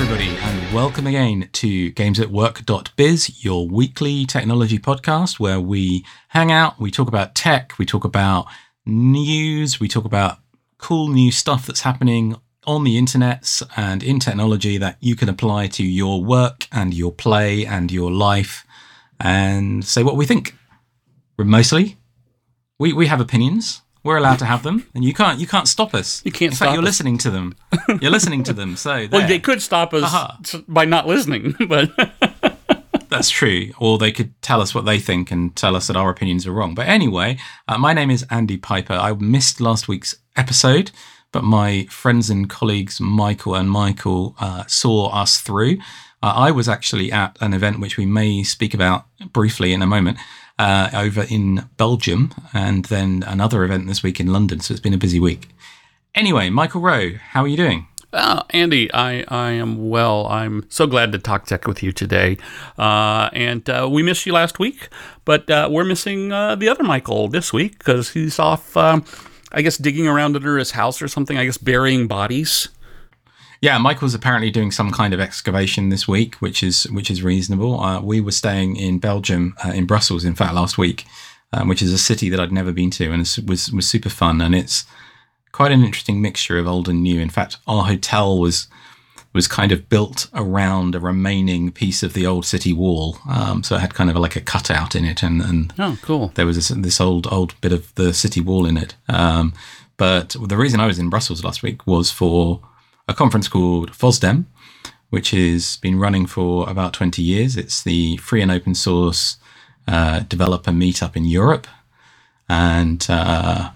Everybody, and welcome again to GamesAtWork.biz, your weekly technology podcast where we hang out, we talk about tech, we talk about news, we talk about cool new stuff that's happening on the internets and in technology that you can apply to your work and your play and your life and say what we think. Mostly, we, we have opinions. We're allowed to have them, and you can't you can't stop us. You can't In fact, you're us. listening to them. You're listening to them. So Well, they could stop us s- by not listening, but That's true. Or they could tell us what they think and tell us that our opinions are wrong. But anyway, uh, my name is Andy Piper. I missed last week's episode, but my friends and colleagues, Michael and Michael, uh, saw us through. Uh, I was actually at an event which we may speak about briefly in a moment. Uh, over in Belgium, and then another event this week in London. So it's been a busy week. Anyway, Michael Rowe, how are you doing? Uh, Andy, I, I am well. I'm so glad to talk tech with you today. Uh, and uh, we missed you last week, but uh, we're missing uh, the other Michael this week because he's off, um, I guess, digging around under his house or something, I guess, burying bodies. Yeah, Michael's apparently doing some kind of excavation this week, which is which is reasonable. Uh, we were staying in Belgium, uh, in Brussels, in fact, last week, um, which is a city that I'd never been to, and it was was super fun. And it's quite an interesting mixture of old and new. In fact, our hotel was was kind of built around a remaining piece of the old city wall, um, so it had kind of like a cutout in it, and, and Oh, cool. there was this, this old old bit of the city wall in it. Um, but the reason I was in Brussels last week was for a conference called FOSDEM, which has been running for about 20 years. It's the free and open source uh, developer meetup in Europe. And uh,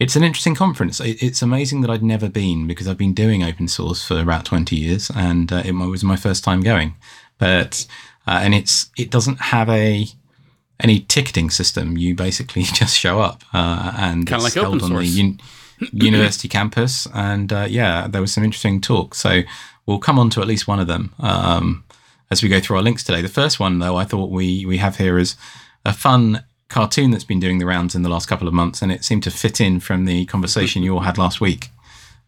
it's an interesting conference. It's amazing that I'd never been because I've been doing open source for about 20 years and uh, it was my first time going. But, uh, and it's, it doesn't have a, any ticketing system. You basically just show up, uh, and Kinda it's like open on the source. Un- university campus. And uh, yeah, there was some interesting talk. So we'll come on to at least one of them um, as we go through our links today. The first one, though, I thought we we have here is a fun cartoon that's been doing the rounds in the last couple of months, and it seemed to fit in from the conversation you all had last week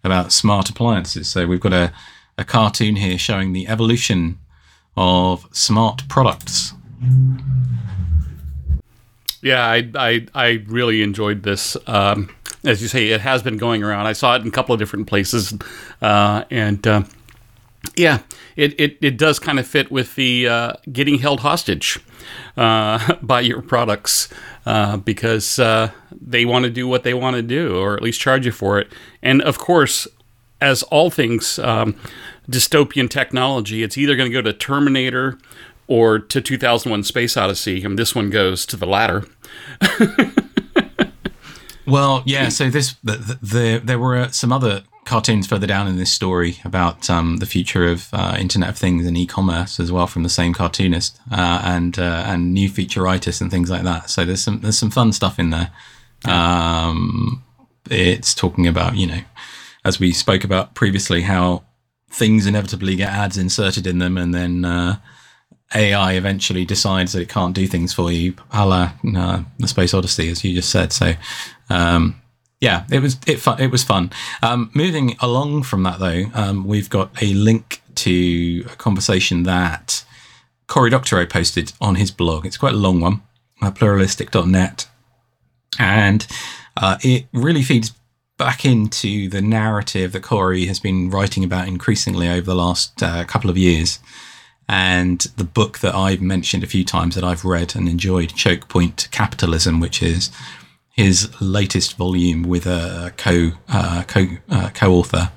about smart appliances. So we've got a, a cartoon here showing the evolution of smart products. Yeah, I, I, I really enjoyed this. Um, as you say, it has been going around. I saw it in a couple of different places, uh, and uh, yeah, it, it, it does kind of fit with the uh, getting held hostage uh, by your products uh, because uh, they want to do what they want to do, or at least charge you for it. And of course, as all things um, dystopian technology, it's either going to go to Terminator or to 2001 Space Odyssey. And this one goes to the latter. Well, yeah. So this, the, the, the, there were some other cartoons further down in this story about um, the future of uh, Internet of Things and e-commerce as well from the same cartoonist, uh, and uh, and new featureitis and things like that. So there's some there's some fun stuff in there. Um, it's talking about you know, as we spoke about previously, how things inevitably get ads inserted in them, and then uh, AI eventually decides that it can't do things for you, a la uh, the Space Odyssey, as you just said. So, um, yeah, it was it fu- it was fun. Um, moving along from that, though, um, we've got a link to a conversation that Cory Doctorow posted on his blog. It's quite a long one, uh, pluralistic.net, and uh, it really feeds back into the narrative that Cory has been writing about increasingly over the last uh, couple of years. And the book that I've mentioned a few times that I've read and enjoyed, Choke Point Capitalism, which is his latest volume with a co uh, co uh, co-author.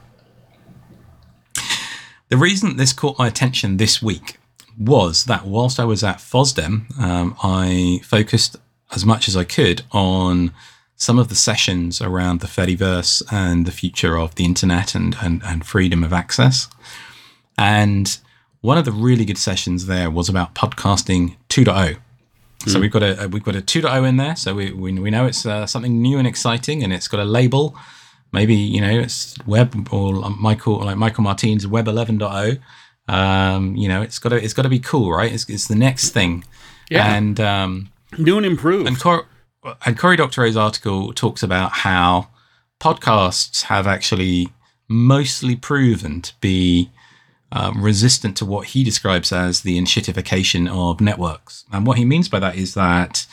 The reason this caught my attention this week was that whilst I was at FOSDEM, um, I focused as much as I could on some of the sessions around the Fediverse and the future of the internet and, and, and freedom of access. And one of the really good sessions there was about podcasting 2.0. So we've got a we've got a 2.0 in there. So we we, we know it's uh, something new and exciting, and it's got a label. Maybe you know it's web or Michael like Michael Martin's Web 11.0. Um, you know it's got to it's got to be cool, right? It's, it's the next thing. Yeah. And um, New and improved. and Cor- and Cory Doctorow's article talks about how podcasts have actually mostly proven to be um, resistant to what he describes as the enshittification of networks. And what he means by that is that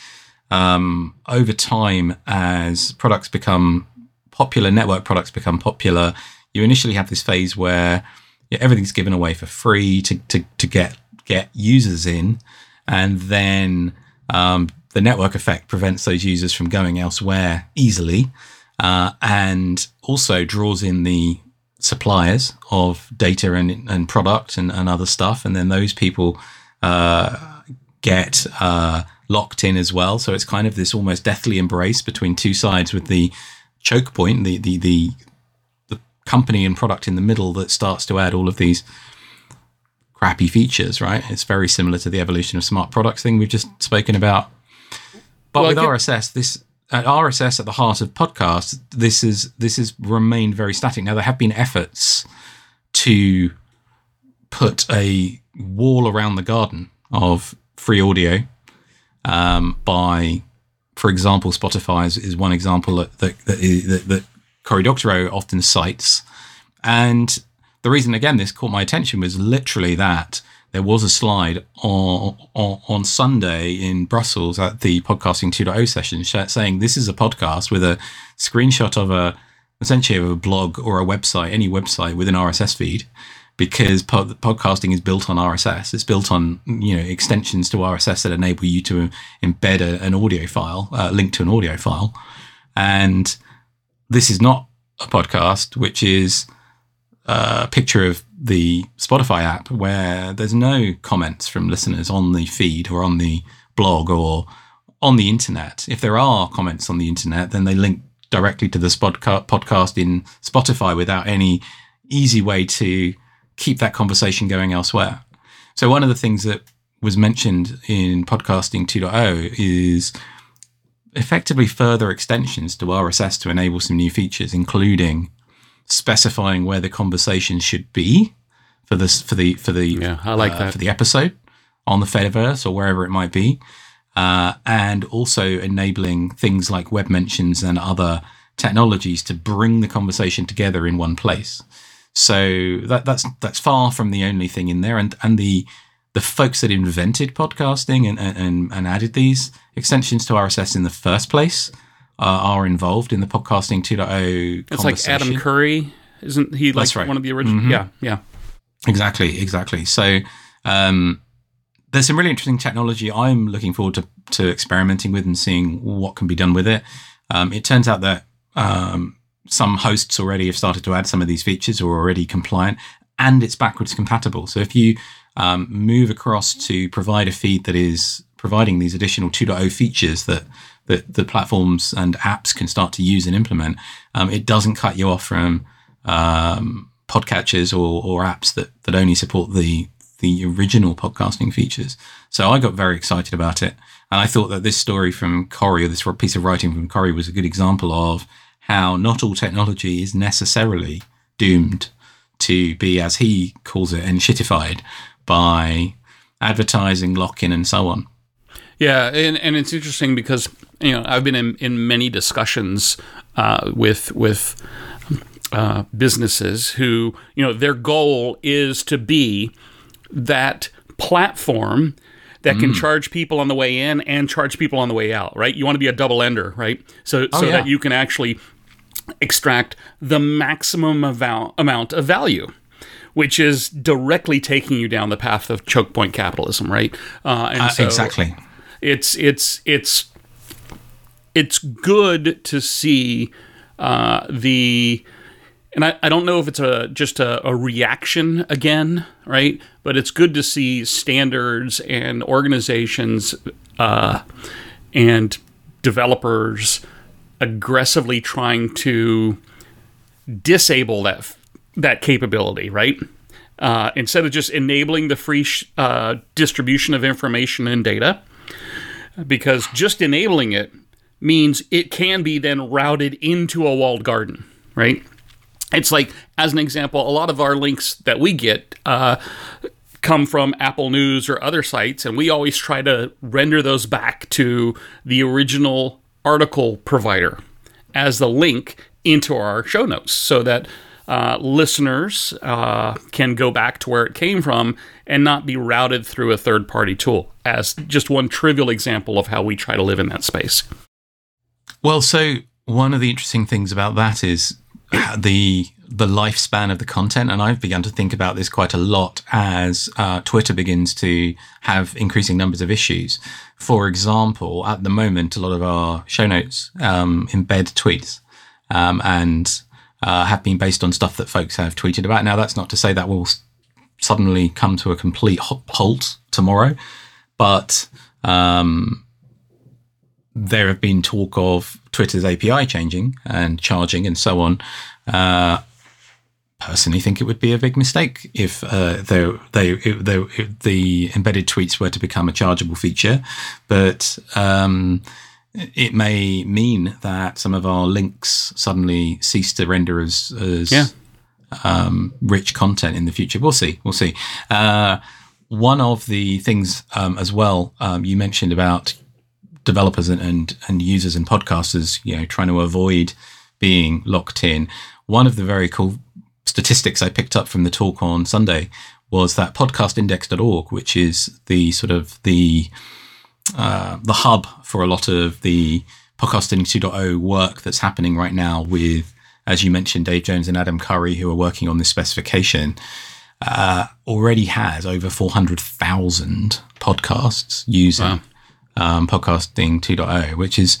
um, over time, as products become popular, network products become popular, you initially have this phase where yeah, everything's given away for free to, to, to get get users in, and then um, the network effect prevents those users from going elsewhere easily, uh, and also draws in the suppliers of data and, and product and, and other stuff. And then those people uh, get uh, locked in as well. So it's kind of this almost deathly embrace between two sides with the choke point, the, the, the, the company and product in the middle that starts to add all of these crappy features, right? It's very similar to the evolution of smart products thing we've just spoken about. But Well, with RSS, this at RSS at the heart of podcasts, this is this has remained very static. Now there have been efforts to put a wall around the garden of free audio um, by, for example, Spotify is, is one example that that, that, that, Cory Doctorow often cites. And the reason, again, this caught my attention was literally that there was a slide on, on, on Sunday in Brussels at the Podcasting 2.0 session saying this is a podcast with a screenshot of a essentially of a blog or a website, any website with an RSS feed, because pod- podcasting is built on RSS. It's built on you know extensions to RSS that enable you to embed a, an audio file, uh, link to an audio file, and this is not a podcast, which is a picture of the Spotify app where there's no comments from listeners on the feed or on the blog or on the internet. If there are comments on the internet, then they link directly to the spodca- podcast in Spotify without any easy way to keep that conversation going elsewhere. So one of the things that was mentioned in podcasting 2.0 is effectively further extensions to RSS to enable some new features, including specifying where the conversation should be for this for the for the Yeah, I like uh, that. for the episode on the Fediverse or wherever it might be, uh, and also enabling things like web mentions and other technologies to bring the conversation together in one place. So that that's that's far from the only thing in there, and and the the folks that invented podcasting and and, and added these extensions to RSS in the first place uh, are involved in the podcasting 2.0 it's like Adam. Curry, isn't he? Like right. Mm-hmm. one of the original. Yeah, yeah. Exactly, exactly. So um, there's some really interesting technology I'm looking forward to, to experimenting with and seeing what can be done with it. Um, it turns out that um, some hosts already have started to add some of these features or are already compliant and it's backwards compatible. So if you um, move across to provide a feed that is providing these additional 2.0 features that that the platforms and apps can start to use and implement, um, it doesn't cut you off from um, podcatchers or, or apps that, that only support the the original podcasting features. So I got very excited about it, and I thought that this story from Cory, or this piece of writing from Cory, was a good example of how not all technology is necessarily doomed to be, as he calls it, enshittified by advertising, lock-in, and so on. Yeah, and, and it's interesting because you know I've been in, in many discussions uh, with with uh, businesses who you know their goal is to be that platform that can charge people on the way in and charge people on the way out. Right? You want to be a double ender, right? So so yeah. that you can actually extract the maximum amount amount of value which is directly taking you down the path of choke point capitalism, right? Uh, and Uh, so exactly. It's it's it's it's good to see uh, the and I, I don't know if it's a just a, a reaction again, right? But it's good to see standards and organizations uh, and developers aggressively trying to disable that that capability, right? Uh, instead of just enabling the free sh- uh, distribution of information and data, because just enabling it means it can be then routed into a walled garden, right? It's like, as an example, a lot of our links that we get uh, come from Apple News or other sites, and we always try to render those back to the original article provider as the link into our show notes so that uh, listeners uh, can go back to where it came from and not be routed through a third party tool, as just one trivial example of how we try to live in that space. Well, so one of the interesting things about that is the the lifespan of the content, and I've begun to think about this quite a lot as uh, Twitter begins to have increasing numbers of issues. For example, at the moment, a lot of our show notes um, embed tweets, um, and uh, have been based on stuff that folks have tweeted about. Now, that's not to say that will suddenly come to a complete halt tomorrow, but um, there have been talk of Twitter's API changing and charging and so on. Uh, personally, think it would be a big mistake if uh, they, they, they, the embedded tweets were to become a chargeable feature, but um, it may mean that some of our links suddenly cease to render as, as yeah. um, rich content in the future. We'll see. We'll see. Uh, one of the things um, as well um, you mentioned about developers and, and, and users and podcasters, you know, trying to avoid being locked in. One of the very cool statistics I picked up from the talk on Sunday was that podcastindex.org, which is the sort of the uh, the hub for a lot of the podcasting 2.0 work that's happening right now with, as you mentioned, Dave Jones and Adam Curry, who are working on this specification, uh, already has over 400,000 podcasts using wow. um, podcasting 2.0, which is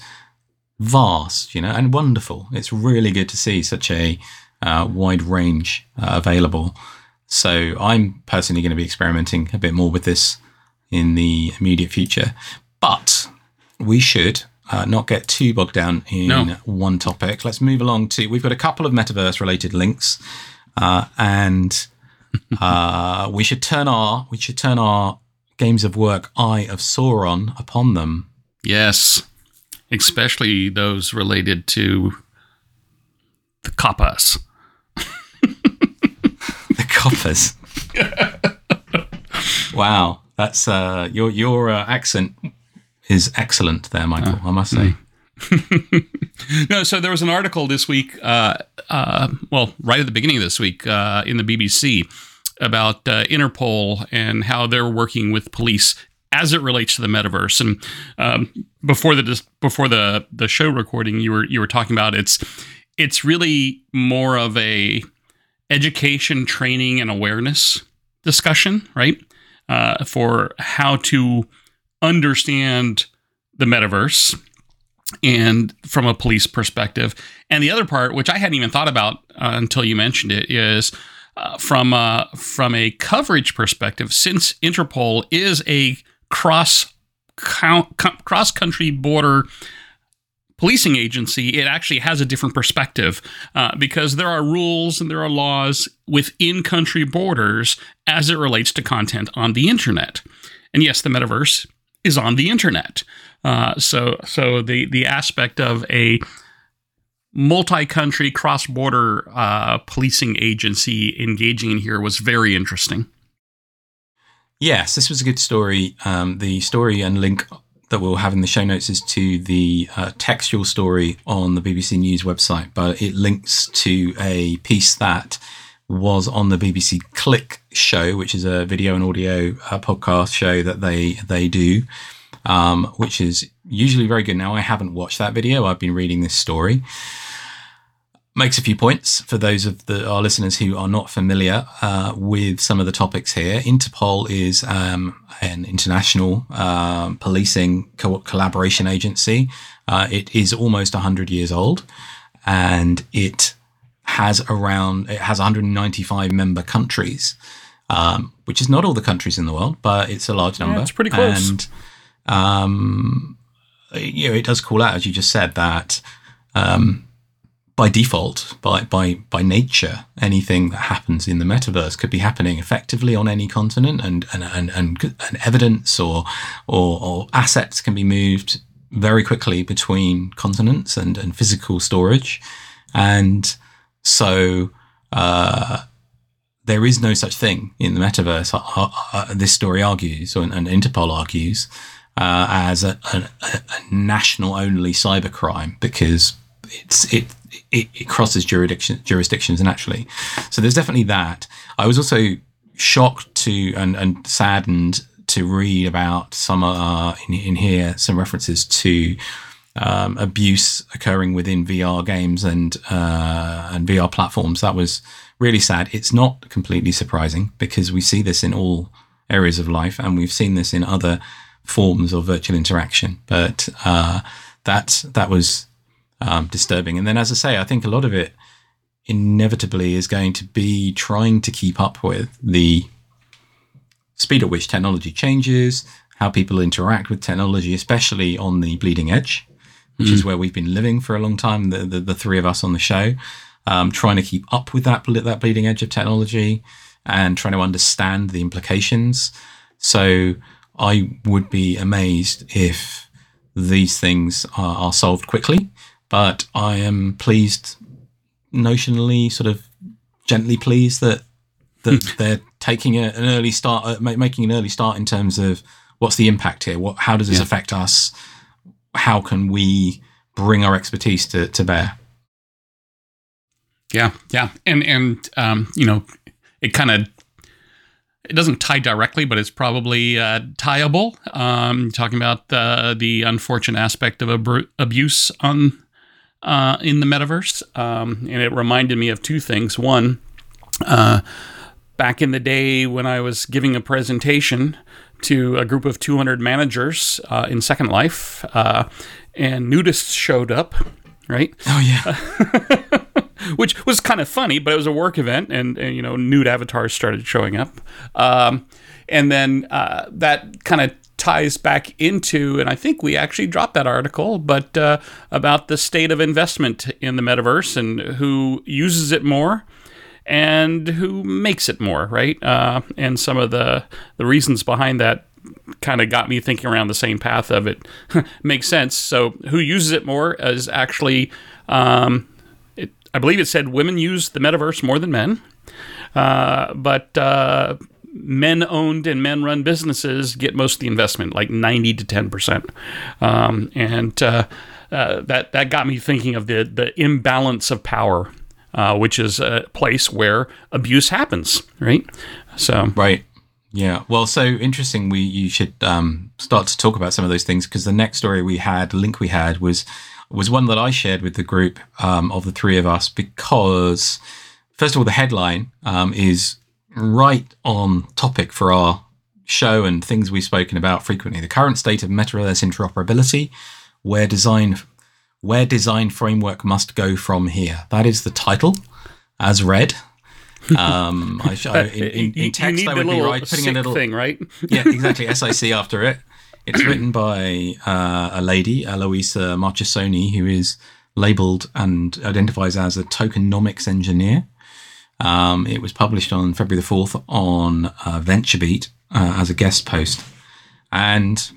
vast, you know, and wonderful. It's really good to see such a uh, wide range uh, available. So I'm personally going to be experimenting a bit more with this in the immediate future. But we should uh, not get too bogged down in no. one topic. Let's move along to. We've got a couple of metaverse related links, uh, and uh, we should turn our we should turn our games of work eye of Sauron upon them. Yes, especially those related to the coppers. the coppers. wow. That's uh, your your uh, accent is excellent there, Michael. I must say. Mm. no, so there was an article this week, uh, uh, well, right at the beginning of this week uh, in the BBC about uh, Interpol and how they're working with police as it relates to the metaverse. And um, before the before the the show recording, you were you were talking about it's it's really more of a education, training, and awareness discussion, right? Uh, for how to understand the metaverse and from a police perspective. And the other part, which I hadn't even thought about uh, until you mentioned it, is uh, from a, from a coverage perspective. Since Interpol is a cross cross country border policing agency, it actually has a different perspective uh, because there are rules and there are laws within country borders as it relates to content on the internet. And yes, the metaverse is on the internet. Uh, so, so the the aspect of a multi-country cross-border uh, policing agency engaging in here was very interesting. Yes, this was a good story. Um, the story and link that we'll have in the show notes is to the uh, textual story on the BBC News website, but it links to a piece that was on the BBC Click show, which is a video and audio uh, podcast show that they they do, um, which is usually very good. Now I haven't watched that video; I've been reading this story makes a few points for those of the, our listeners who are not familiar uh, with some of the topics here. Interpol is um, an international uh, policing co- collaboration agency. Uh, it is almost 100 years old and it has around, it has 195 member countries, um, which is not all the countries in the world, but it's a large number. Yeah, it's pretty close. And, um, you know, it does call out, as you just said, that um, by default, by by by nature, anything that happens in the metaverse could be happening effectively on any continent, and and and and, and evidence or, or or assets can be moved very quickly between continents and and physical storage, and so. Uh, there is no such thing in the metaverse. Uh, uh, this story argues, and, and Interpol argues, uh, as a, a, a national only cybercrime because it's it, it, it crosses jurisdiction, jurisdictions naturally. So there's definitely that. I was also shocked to and, and saddened to read about some uh, in, in here some references to um, abuse occurring within VR games and uh, and VR platforms. That was really sad. It's not completely surprising because we see this in all areas of life, and we've seen this in other forms of virtual interaction. But uh, that that was um, disturbing. And then, as I say, I think a lot of it inevitably is going to be trying to keep up with the speed at which technology changes, how people interact with technology, especially on the bleeding edge, which mm. is where we've been living for a long time. The, the, the three of us on the show, um, trying to keep up with that that bleeding edge of technology and trying to understand the implications. So I would be amazed if these things are, are solved quickly but I am pleased, notionally, sort of gently pleased that that they're taking a, an early start, uh, making an early start in terms of what's the impact here. What, how does this yeah. affect us? How can we bring our expertise to, to bear? Yeah, yeah, and and um, you know, it kind of it doesn't tie directly, but it's probably uh, tieable. Um, talking about the the unfortunate aspect of ab- abuse on uh, in the metaverse, um, and it reminded me of two things. One, uh, back in the day when I was giving a presentation to a group of 200 managers uh, in Second Life, uh, and nudists showed up, right? Oh yeah. Which was kind of funny, but it was a work event, and, and you know, nude avatars started showing up, um, and then uh, that kind of ties back into, and I think we actually dropped that article, but uh, about the state of investment in the metaverse and who uses it more and who makes it more, right? Uh, and some of the the reasons behind that kind of got me thinking around the same path of it makes sense. So who uses it more is actually, um, it, I believe it said women use the metaverse more than men. Uh, but uh, men owned and men run businesses get most of the investment, like 90 to 10%. Um, and uh, uh, that, that got me thinking of the, the imbalance of power, uh, which is a place where abuse happens, right? So, right. Yeah. Well, so interesting. We you should um, start to talk about some of those things because the next story we had, link we had, was was one that I shared with the group um, of the three of us because, first of all, the headline um, is right on topic for our show and things we've spoken about frequently. The current state of metaverse interoperability, where design where design framework must go from here. That is the title, as read. Um, I, I, in, in, in, text, I would be right putting a little thing, right? yeah, exactly. SIC after it. It's written by uh, a lady, Eloisa Marchesoni, who is labeled and identifies as a tokenomics engineer. Um, it was published on February the 4th on uh, VentureBeat uh, as a guest post. And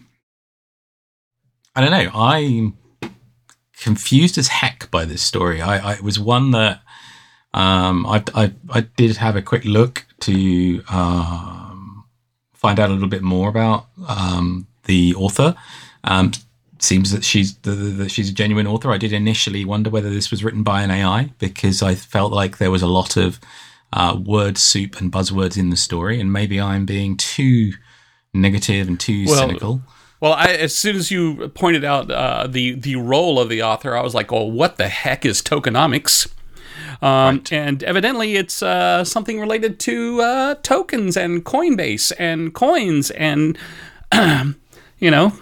I don't know, I'm confused as heck by this story. I, I it was one that um, I, I, I, did have a quick look to um, find out a little bit more about um, the author. Seems that she's that she's a genuine author. I did initially wonder whether this was written by an AI because I felt like there was a lot of uh, word soup and buzzwords in the story, and maybe I'm being too negative and too well, cynical. Well, I, as soon as you pointed out uh, the the role of the author, I was like, "Well, what the heck is tokenomics?" Um, right. And evidently, it's uh, something related to uh, tokens and Coinbase and coins and you know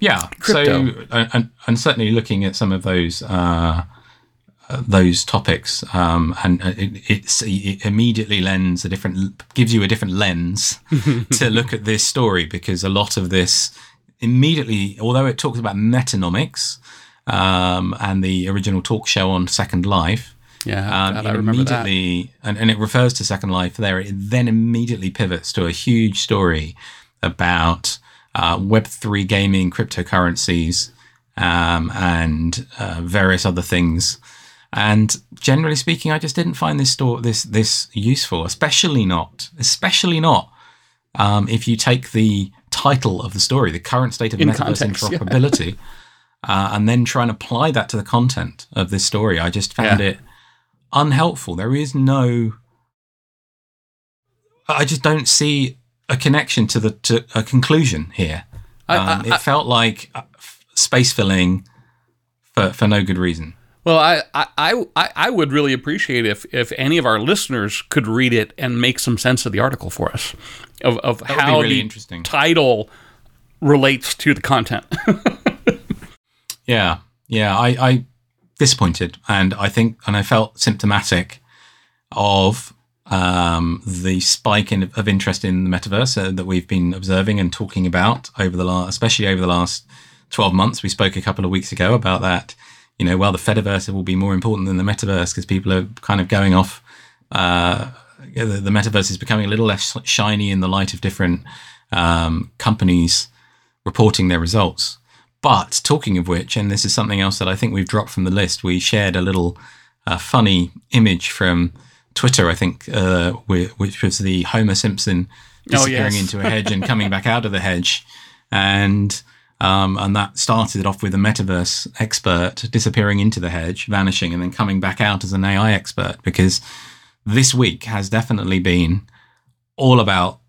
yeah. Crypto. So, and, and, certainly looking at some of those uh, uh, those topics, um, and it, it immediately lends a different, gives you a different lens to look at this story because a lot of this immediately, although it talks about metanomics, um, and the original talk show on Second Life. Yeah, Um, I remember that. immediately, and, and it refers to Second Life there. It then immediately pivots to a huge story about uh, Web3 gaming, cryptocurrencies, um, and uh, various other things. And generally speaking, I just didn't find this store this this useful, especially not, especially not um, if you take the title of the story, the current state of In metaverse context, yeah. interoperability, uh, and then try and apply that to the content of this story. I just found Yeah. it unhelpful. There is no. I just don't see a connection to the to a conclusion here. I- Um, I- it felt like uh, space filling for for no good reason. Well, I, I, I, I would really appreciate if, if any of our listeners could read it and make some sense of the article for us, of, of how really the interesting. title relates to the content. Yeah, yeah. I, I disappointed, and I think, and I felt symptomatic of um, the spike in, of interest in the metaverse uh, that we've been observing and talking about over the last, especially over the last twelve months. We spoke a couple of weeks ago about that. You know, well, the Fediverse will be more important than the metaverse because people are kind of going off. Uh, the, the metaverse is becoming a little less shiny in the light of different um, companies reporting their results. But talking of which, and this is something else that I think we've dropped from the list, we shared a little uh, funny image from Twitter, I think, uh, which was the Homer Simpson disappearing yes. into a hedge and coming back out of the hedge, and um, and that started off with a metaverse expert disappearing into the hedge, vanishing, and then coming back out as an AI expert because this week has definitely been all about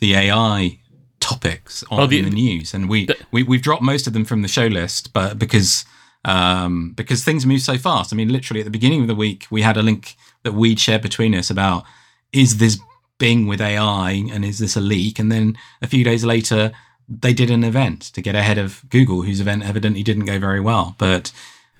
the AI topics on Oh, the- the news, and we, we we've dropped most of them from the show list, but because um, because things move so fast. I mean, literally at the beginning of the week, we had a link that we'd shared between us about is this Bing with AI and is this a leak? And then a few days later, they did an event to get ahead of Google, whose event evidently didn't go very well. But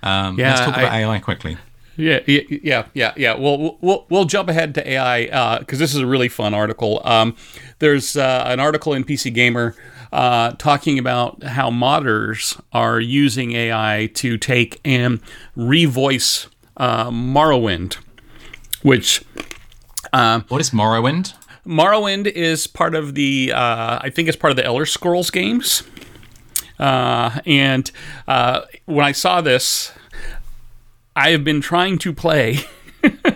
um, yeah, let's talk about I- AI quickly. Yeah, yeah, yeah, yeah. Well, we'll we'll jump ahead to AI because this is a really fun article. Um, there's uh, an article in PC Gamer uh, talking about how modders are using AI to take and revoice uh, Morrowind, which Uh, What is Morrowind? Morrowind is part of the, uh, I think it's part of the Elder Scrolls games. Uh, and uh, when I saw this, I have been trying to play.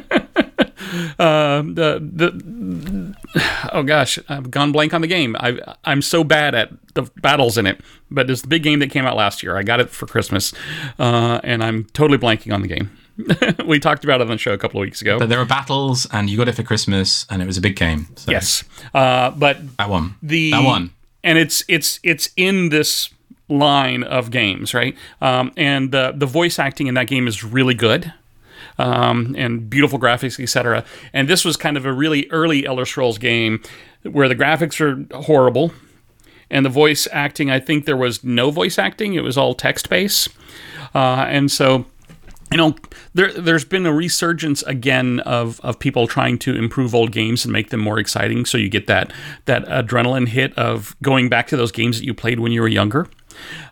uh, the the oh gosh, I've gone blank on the game. I I'm so bad at the battles in it, but it's the big game that came out last year. I got it for Christmas, uh, and I'm totally blanking on the game. we talked about it on the show a couple of weeks ago. But there are battles, and you got it for Christmas, and it was a big game. So yes, uh, but that one. the that one. and it's it's it's in this line of games right um, and the the voice acting in that game is really good um, and beautiful graphics etc and this was kind of a really early elder scrolls game where the graphics are horrible and the voice acting i think there was no voice acting it was all text based uh, and so you know, there there's been a resurgence again of, of people trying to improve old games and make them more exciting. So you get that that adrenaline hit of going back to those games that you played when you were younger.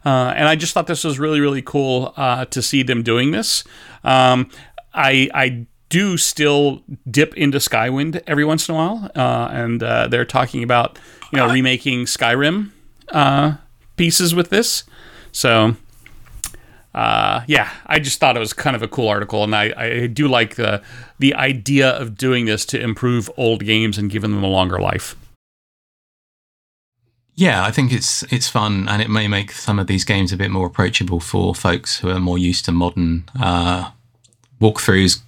Uh, and I just thought this was really really cool uh, to see them doing this. Um, I I do still dip into Skywind every once in a while, uh, and uh, they're talking about you know remaking Skyrim uh, pieces with this. So uh, yeah, I just thought it was kind of a cool article, and I, I do like the the idea of doing this to improve old games and giving them a longer life. Yeah, I think it's it's fun, and it may make some of these games a bit more approachable for folks who are more used to modern uh, walkthroughs,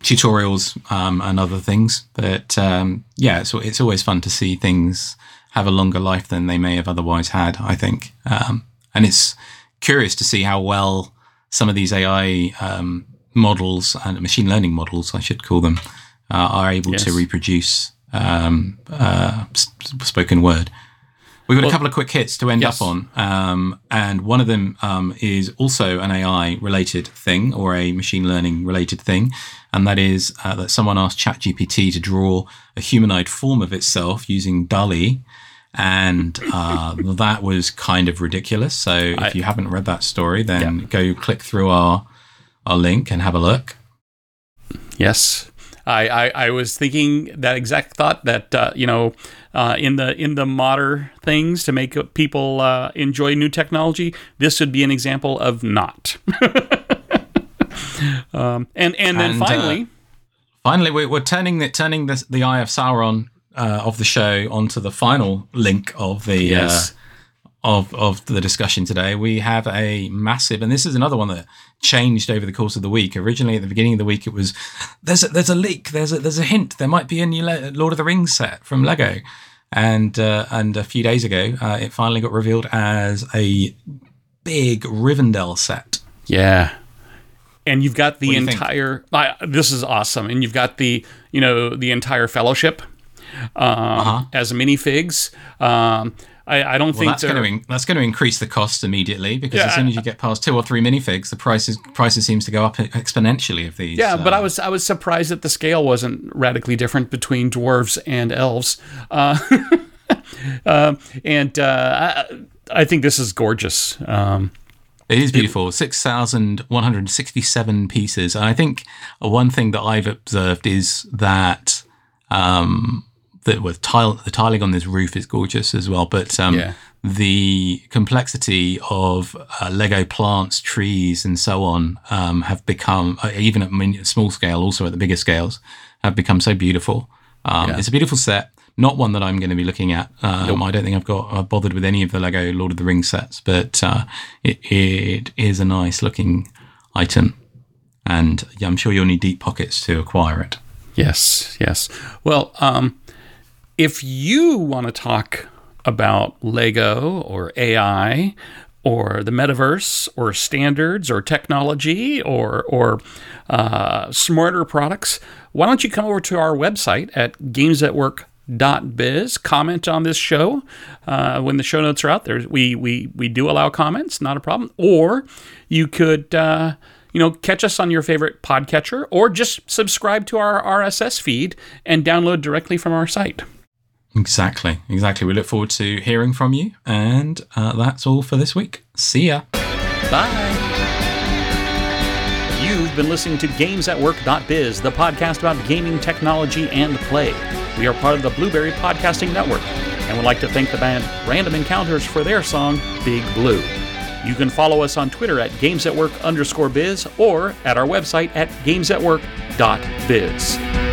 tutorials, um, and other things. But um, yeah, it's it's always fun to see things have a longer life than they may have otherwise had. I think, um, and it's curious to see how well some of these AI um, models and machine learning models, I should call them, uh, are able to reproduce um, uh, spoken word. We've got a couple of quick hits to end Yes. up on, um, and one of them um, is also an AI related thing or a machine learning related thing, and that is uh, that someone asked ChatGPT to draw a humanoid form of itself using DALL-E, and uh, that was kind of ridiculous. So if I- you haven't read that story, then go click through our our link and have a look. Yes, I, I, I was thinking that exact thought that uh, you know uh, in the in the modern things to make people uh, enjoy new technology, this would be an example of not. um, and and then And, uh, finally, Finally, we're, we're turning the turning the, the Eye of Sauron uh, of the show onto the final link of the Yes. Of of the discussion today. We have a massive, and this is another one that changed over the course of the week. Originally, at the beginning of the week, it was there's a, there's a leak, there's a there's a hint, there might be a new Le- Lord of the Rings set from Lego, and uh, and a few days ago, uh, it finally got revealed as a big Rivendell set. yeah. And you've got the you entire. I this is awesome, and you've got the you know the entire fellowship um, as minifigs. Um, I, I don't. Well, think that's going to in, that's going to increase the cost immediately because Yeah, as soon as you get past two or three minifigs, the prices prices seems to go up exponentially of these. Yeah, but I uh, was I was surprised that the scale wasn't radically different between dwarves and elves, uh, uh, and uh, I, I think this is gorgeous. Um, It is beautiful. 6,167 pieces. And I think one thing that I've observed is that um, that with tile, the tiling on this roof is gorgeous as well. But um, Yeah. the complexity of uh, Lego plants, trees, and so on um, have become, uh, even at min- small scale, also at the bigger scales, have become so beautiful. Um, Yeah. It's a beautiful set. Not one that I'm going to be looking at. Um, I don't think I've got I've bothered with any of the Lego Lord of the Rings sets, but uh, it, it is a nice looking item, and yeah, I'm sure you'll need deep pockets to acquire it. yes, yes. Well, um, if you want to talk about Lego or AI or the metaverse or standards or technology or or uh, smarter products, why don't you come over to our website at gamesatwork.biz, comment on this show uh, when the show notes are out there. We we we do allow comments, not a problem. Or you could. Uh, you know, catch us on your favorite podcatcher or just subscribe to our RSS feed and download directly from our site. Exactly, exactly. We look forward to hearing from you, and uh, that's all for this week. See ya. Bye. You've been listening to GamesAtWork.biz, the podcast about gaming technology and play. We are part of the Blueberry Podcasting Network and would like to thank the band Random Encounters for their song Big Blue. You can follow us on Twitter at GamesAtWork underscore biz or at our website at GamesAtWork.biz.